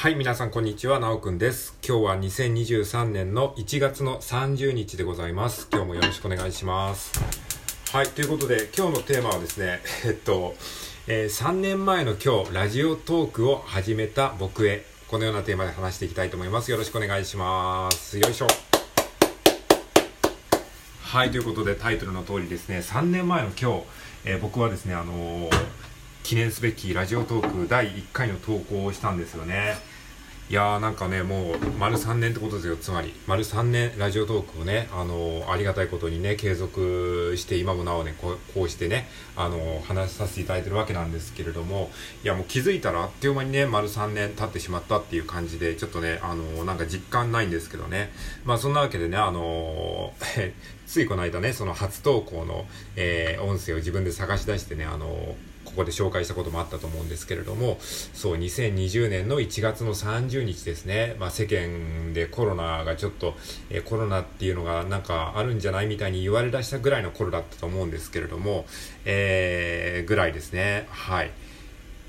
はい、皆さんこんにちは、なおくんです。今日は2023年の1月の30日でございます。今日もよろしくお願いします。はい、ということで今日のテーマはですね、えっと、えー3年前の今日、ラジオトークを始めた僕へ、このようなテーマで話していきたいと思います。よろしくお願いします。よいしょ。はい、ということでタイトルの通りですね、3年前の今日、えー僕はですね、あのー記念すべきラジオトーク第1回の投稿をしたんですよね。いやーなんかね、もう丸3年ってことですよ、つまり。丸3年ラジオトークをね、あのーありがたいことにね、継続して、今もなおね、こうこうしてね、あのー話させていただいてるわけなんですけれども、いやもう気づいたらあっという間にね、丸3年経ってしまったっていう感じで、ちょっとね、あのーなんか実感ないんですけどね。まあそんなわけでね、あのー ついこの間ね、その初投稿の、えー音声を自分で探し出してね、あのーここで紹介したこともあったと思うんですけれども、そう、2020年の1月の30日ですね、まあ、世間でコロナがちょっと、えコロナっていうのがなんかあるんじゃないみたいに言われだしたぐらいの頃だったと思うんですけれども、えー、ぐらいですね。はい。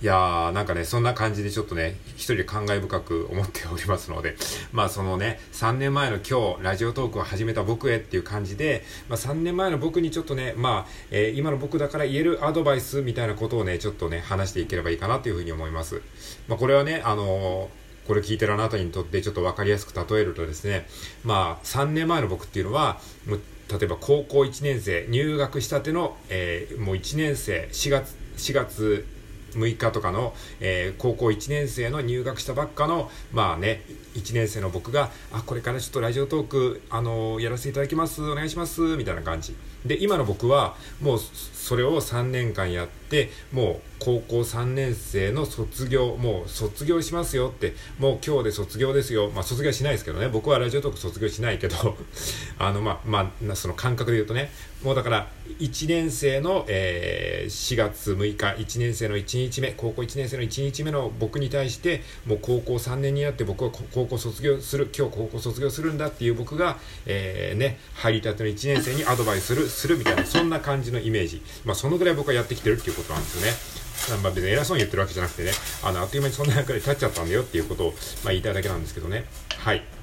いやー、なんかね、そんな感じでちょっとね、一人で感慨深く思っておりますので、まあそのね、3年前の今日、ラジオトークを始めた僕へっていう感じで、まあ3年前の僕にちょっとね、まあ、えー今の僕だから言えるアドバイスみたいなことをね、ちょっとね、話していければいいかなというふうに思います。まあこれはね、あのーこれ聞いてるあなたにとってちょっと分かりやすく例えるとですね、まあ3年前の僕っていうのは、もう例えば高校1年生、入学したての、えーもう1年生、4月、4月、6日とかの、えー高校1年生の入学したばっかの、まあね、1年生の僕が、あ、これからちょっとラジオトーク、あのやらせていただきます、お願いします、みたいな感じ。で、今の僕は、もう、それを3年間やって、もう、高校3年生の卒業、もう卒業しますよって、もう今日で卒業ですよ。まあ卒業しないですけどね、僕はラジオトーク卒業しないけど、あの、まあ、まあ、その感覚で言うとね、もうだから、1年生の、えー4月6日、1年生の1日目、高校1年生の1日目の僕に対して、もう高校3年になって僕は高校卒業する、今日高校卒業するんだっていう僕が、えーね、入りたての1年生にアドバイスする、するみたいな、そんな感じのイメージ。まあ、そのぐらい僕はやってきてるっていうことなんですよね。まあ別に偉そうに言ってるわけじゃなくてね、あの、あっという間にそんな役で立っちゃったんだよっていうことを、まあ言いたいだけなんですけどね。はい。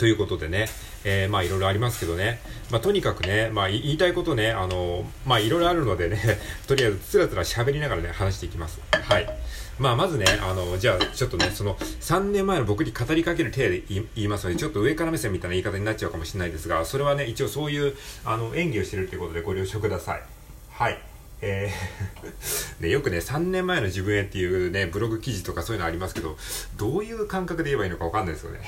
ということでね、えーまあいろいろありますけどね、まあとにかくね、まあ言いたいことね、あの、まあいろいろあるのでね、とりあえずつらつら喋りながらね、話していきます。はい。まあまずね、あの、じゃあちょっとね、その3年前の僕に語りかける体で言い言いますので、ちょっと上から目線みたいな言い方になっちゃうかもしれないですが、それはね、一応そういう、あの、演技をしてるということでご了承ください。はい。えー ね、よくね、3年前の自分へっていうね、ブログ記事とかそういうのありますけど、どういう感覚で言えばいいのかわかんないですよね。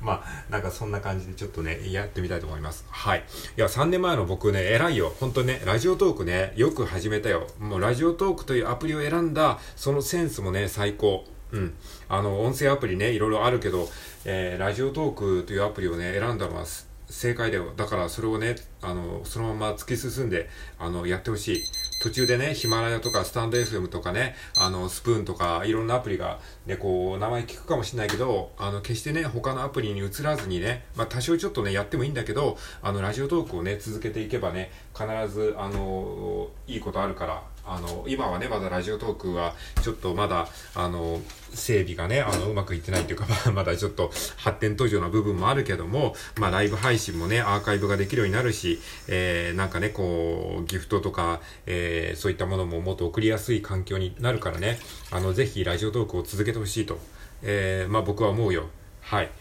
まあ、なんかそんな感じでちょっとね、やってみたいと思います。はい。いや、3年前の僕ね、偉いよ。本当ね、ラジオトークね、よく始めたよ。もうラジオトークというアプリを選んだ、そのセンスもね、最高。うん。あの、音声アプリね、いろいろあるけど、えー、ラジオトークというアプリをね、選んだのは正解だよ。だからそれをね、あの、そのまま突き進んで、あの、やってほしい。途中でね、ヒマラヤとかスタンド FM とかね、あの、スプーンとか、いろんなアプリが、ね、こう、名前聞くかもしれないけど、あの、決してね、他のアプリに移らずにね、まあ、多少ちょっとね、やってもいいんだけど、あの、ラジオトークをね、続けていけばね、必ず、あの、いいことあるから、あの、今はね、まだラジオトークは、ちょっとまだ、あの、整備がね、あの、うまくいってないというか、まだちょっと発展途上な部分もあるけども、まあ、ライブ配信もね、アーカイブができるようになるし、えー、なんかね、こう、ギフトとか、えー、そういったものももっと送りやすい環境になるからね、あの、ぜひラジオトークを続けてほしいと、えー、まあ僕は思うよ。はい。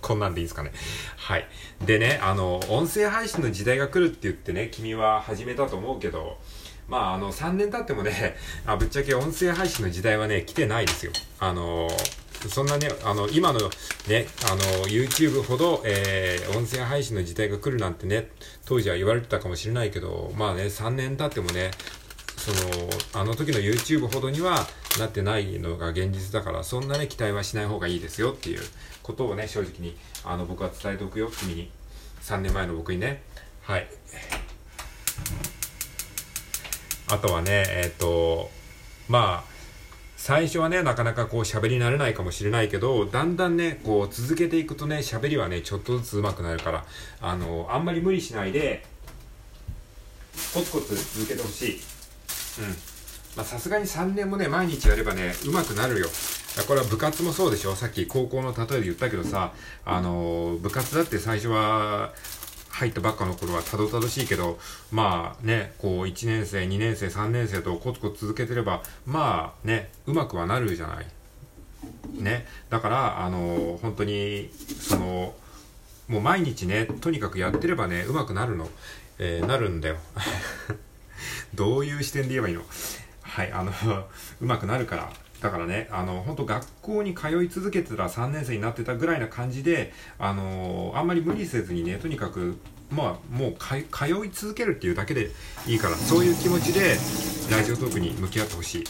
こんなんでいいですかね。はい。でね、あの、音声配信の時代が来るって言ってね、君は始めたと思うけど、まあ、あの、3年経ってもね、あぶっちゃけ音声配信の時代はね、来てないですよ。あの、そんなね、あの、今のね、あの、YouTube ほど、えー、音声配信の時代が来るなんてね、当時は言われてたかもしれないけど、まあね、3年経ってもね、その、あの時の YouTube ほどにはなってないのが現実だから、そんなね、期待はしない方がいいですよっていうことをね、正直に、あの、僕は伝えておくよ、君に。3年前の僕にね。はい。あとはね、えっ、と、まあ、最初はね、なかなかこう喋り慣れないかもしれないけど、だんだんね、こう続けていくとね、喋りはね、ちょっとずつ上手くなるから、あの、あんまり無理しないで、コツコツ続けてほしい。うん。まあさすがに3年もね、毎日やればね、上手くなるよ。これは部活もそうでしょさっき高校の例えで言ったけどさ、あのー、部活だって最初は、入ったばっかの頃はたどたどしいけど、まあね、こう1年生、2年生、3年生とコツコツ続けてれば、まあね、うまくはなるじゃない。ね。だから、あの、本当に、その、もう毎日ね、とにかくやってればね、うまくなるの。えー、なるんだよ。どういう視点で言えばいいの？はい、あの、うまくなるから。だからね、あの、本当学校に通い続けてたら3年生になってたぐらいな感じで、あの、あんまり無理せずにね、とにかく、まあ、もう通い続けるっていうだけでいいから、そういう気持ちで、ラジオトークに向き合ってほしい。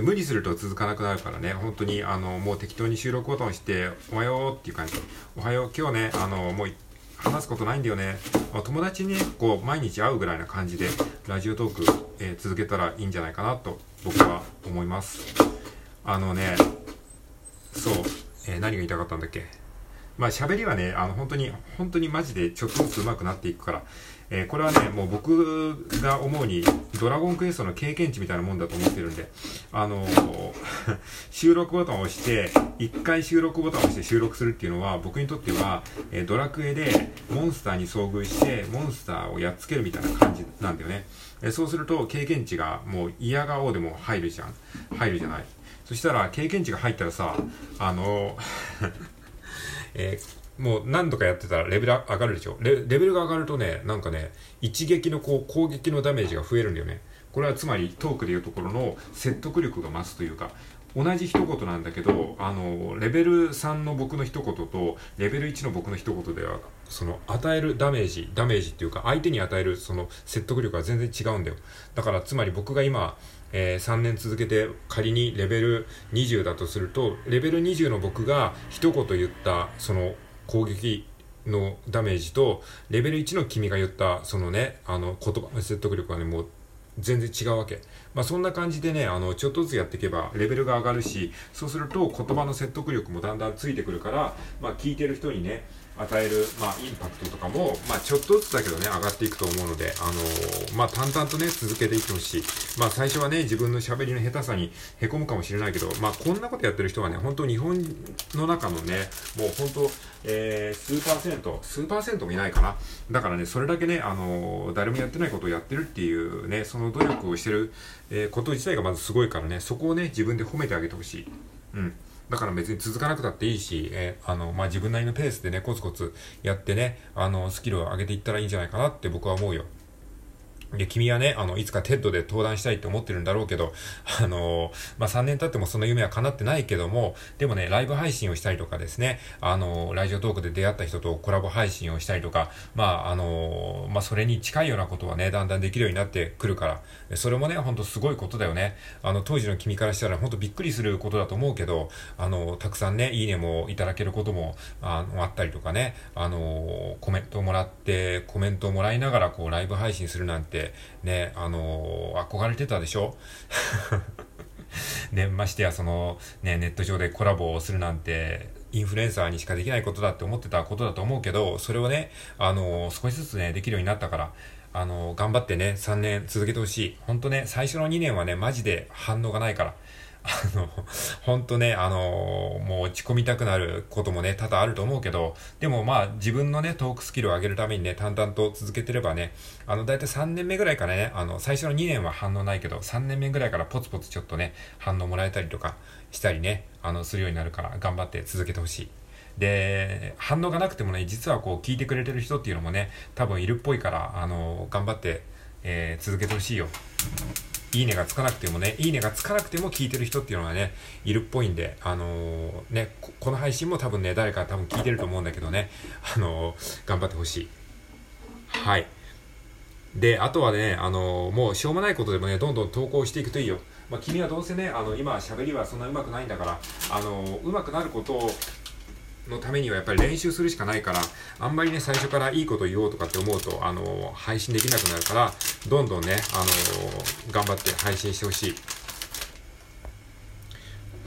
無理すると続かなくなるからね、本当に、あの、もう適当に収録ボタンをして、おはようっていう感じ。おはよう、今日ね、あの、もう話すことないんだよね。ま、友達にね、こう、毎日会うぐらいな感じで、ラジオトーク、えー、続けたらいいんじゃないかなと、僕は思います。あのね、そう、えー、何が言いたかったんだっけ。まあ、喋りはね、あの、本当に、本当にマジでちょっとずつ上手くなっていくから、えー、これはね、もう僕が思うに、ドラゴンクエストの経験値みたいなもんだと思ってるんで、あのー、収録ボタンを押して、一回収録ボタンを押して収録するっていうのは、僕にとっては、えー、ドラクエでモンスターに遭遇して、モンスターをやっつけるみたいな感じなんだよね。えそうすると、経験値がもう嫌顔でも入るじゃん。入るじゃない。そしたら、経験値が入ったらさ、あの えーもう何度かやってたらレベル上がるでしょ？レベルが上がるとね、なんかね、一撃のこう攻撃のダメージが増えるんだよね。これはつまりトークでいうところの説得力が増すというか、同じ一言なんだけど、あの、レベル3の僕の一言と、レベル1の僕の一言では、その、与えるダメージ、ダメージっていうか、相手に与えるその説得力が全然違うんだよ。だから、つまり僕が今、えー、3年続けて仮にレベル20だとすると、レベル20の僕が一言言った、その、攻撃のダメージと、レベル1の君が言った、そのね、あの、言葉の説得力はね、もう、全然違うわけ。まあそんな感じでね、あの、ちょっとずつやっていけばレベルが上がるし、そうすると言葉の説得力もだんだんついてくるから、まあ聞いてる人にね、与える、まあ、インパクトとかも、まあ、ちょっとずつだけどね、上がっていくと思うので、あのー、まあ、淡々とね、続けていってほしい。まあ、最初はね、自分の喋りの下手さに凹むかもしれないけど、まあ、こんなことやってる人はね、本当日本の中のね、もう本当、えー、数パーセント、数パーセントもいないかな。だからね、それだけね、あのー、誰もやってないことをやってるっていうね、その努力をしてる、え、こと自体がまずすごいからね、そこをね、自分で褒めてあげてほしい。うん。だから別に続かなくたっていいし、えー、あの、まあ、自分なりのペースでね、コツコツやってね、あの、スキルを上げていったらいいんじゃないかなって僕は思うよ。で、君はね、あの、いつか TED で登壇したいって思ってるんだろうけど、あのー、まあ、3年経ってもその夢は叶ってないけども、でもね、ライブ配信をしたりとかですね、あのー、ラジオトークで出会った人とコラボ配信をしたりとか、まあ、あのー、まあ、それに近いようなことはね、だんだんできるようになってくるから、それもね、ほんとすごいことだよね。あの、当時の君からしたらほんとびっくりすることだと思うけど、あの、たくさんね、いいねもいただけることも、あのあったりとかね、あの、コメントをもらって、コメントをもらいながら、こう、ライブ配信するなんて、ね、あのー、憧れてたでしょ？ね、ましてやその、ね、ネット上でコラボをするなんて、インフルエンサーにしかできないことだって思ってたことだと思うけど、それをね、あのー、少しずつね、できるようになったから、あのー、頑張ってね、3年続けてほしい。ほんとね、最初の2年はね、マジで反応がないから。あの、ほんとね、あの、もう落ち込みたくなることもね、多々あると思うけど、でもまあ自分のね、トークスキルを上げるためにね、淡々と続けてればね、あの、だいたい3年目ぐらいからね、あの、最初の2年は反応ないけど、3年目ぐらいからポツポツちょっとね、反応もらえたりとかしたりね、あの、するようになるから、頑張って続けてほしい。で、反応がなくてもね、実はこう聞いてくれてる人っていうのもね、多分いるっぽいから、あの、頑張って、えー、続けてほしいよ。いいねがつかなくてもね、いいねがつかなくても聞いてる人っていうのがね、いるっぽいんで、あのー、ねこ、この配信も多分ね、誰か多分聞いてると思うんだけどね、あのー、頑張ってほしい。はい。で、あとはね、あのー、もうしょうもないことでもね、どんどん投稿していくといいよ。まあ、君はどうせね、あの、今喋りはそんな上手くないんだから、あの上手くなることをのためにはやっぱり練習するしかないから、あんまりね、最初からいいこと言おうとかって思うと、あの、配信できなくなるから、どんどんね、あの、頑張って配信してほしい。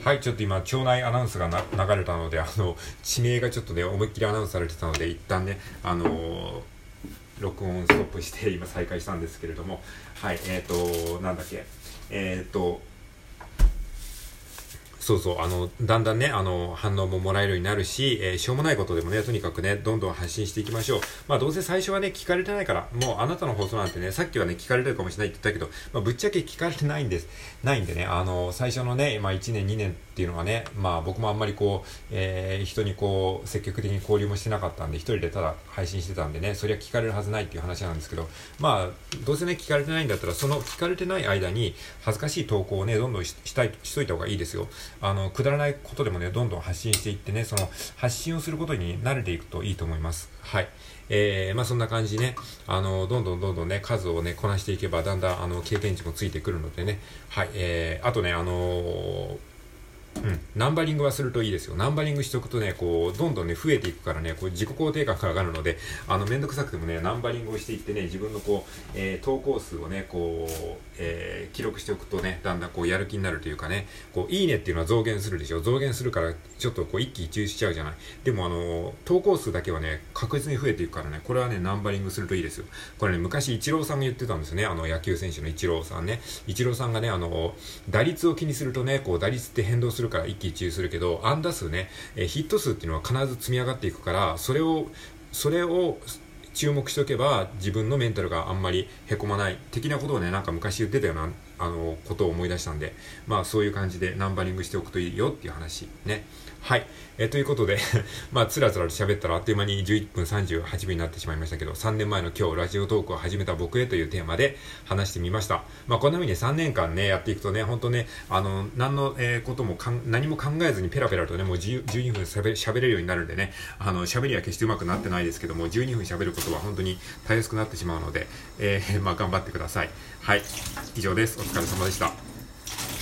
はい、ちょっと今、町内アナウンスが流れたので、あの、地名がちょっとね、思いっきりアナウンスされてたので、一旦ね、あの録音ストップして今再開したんですけれどもはいえっ、ー、となんだっけえっ、ー、とそうそう、あの、だんだんね、あの、反応ももらえるようになるし、えー、しょうもないことでもね、とにかくね、どんどん発信していきましょう。まあ、どうせ最初はね、聞かれてないから、もうあなたの放送なんてね、さっきはね、聞かれてるかもしれないって言ったけど、まあ、ぶっちゃけ聞かれてないんです。ないんでね、あの、最初のね、まあ、1年、2年っていうのはね、まあ、僕もあんまりこう、えー、人にこう、積極的に交流もしてなかったんで、一人でただ配信してたんでね、そりゃ聞かれるはずないっていう話なんですけど、まあ、どうせね、聞かれてないんだったら、その聞かれてない間に、恥ずかしい投稿をね、どんどんしたい、しといた方がいいですよ。あの、くだらないことでもね、どんどん発信していってね、その発信をすることに慣れていくといいと思います。はい。えー、まあそんな感じね、あの、どんどんどんどんね、数をね、こなしていけば、だんだん、あの、経験値もついてくるのでね、はい、えー、あとね、あのーうん、ナンバリングはするといいですよ。ナンバリングしておくとね、こう、どんどんね、増えていくからね、こう自己肯定感が上がるので、あの、めんどくさくてもね、ナンバリングをしていってね、自分のこう、えー、投稿数をね、こう、えー、記録しておくとね、だんだんこう、やる気になるというかね、こう、いいねっていうのは増減するでしょ。増減するから、ちょっとこう、一喜一憂しちゃうじゃない。でもあの、投稿数だけはね、確実に増えていくからね、これはね、ナンバリングするといいですよ。これね、昔、イチローさんが言ってたんですよね、あの、野球選手のイチローさんね。イチローさんがね、あの、打率を気にするとね、こう、打率って変動するから一喜一憂するけど安打数ね、え、ヒット数っていうのは必ず積み上がっていくからそれをそれを注目しておけば自分のメンタルがあんまりへこまない的なことをねなんか昔言ってたようなあのことを思い出したんでまあそういう感じでナンバリングしておくといいよっていう話ね。はい。えー、ということで まあ、つらつらと喋ったらあっという間に11分38秒になってしまいましたけど、3年前の今日、ラジオトークを始めた僕へというテーマで話してみました。まあ、こんな風に3年間ね、やっていくとね、ほんとね、あの、何の、えー、こともかん、何も考えずにペラペラとね、もう12分喋れるようになるんでね、あの、喋りは決してうまくなってないですけども、12分喋ることは本当にたやすくなってしまうので、えー、まあ、頑張ってください。はい。以上です。お疲れ様でした。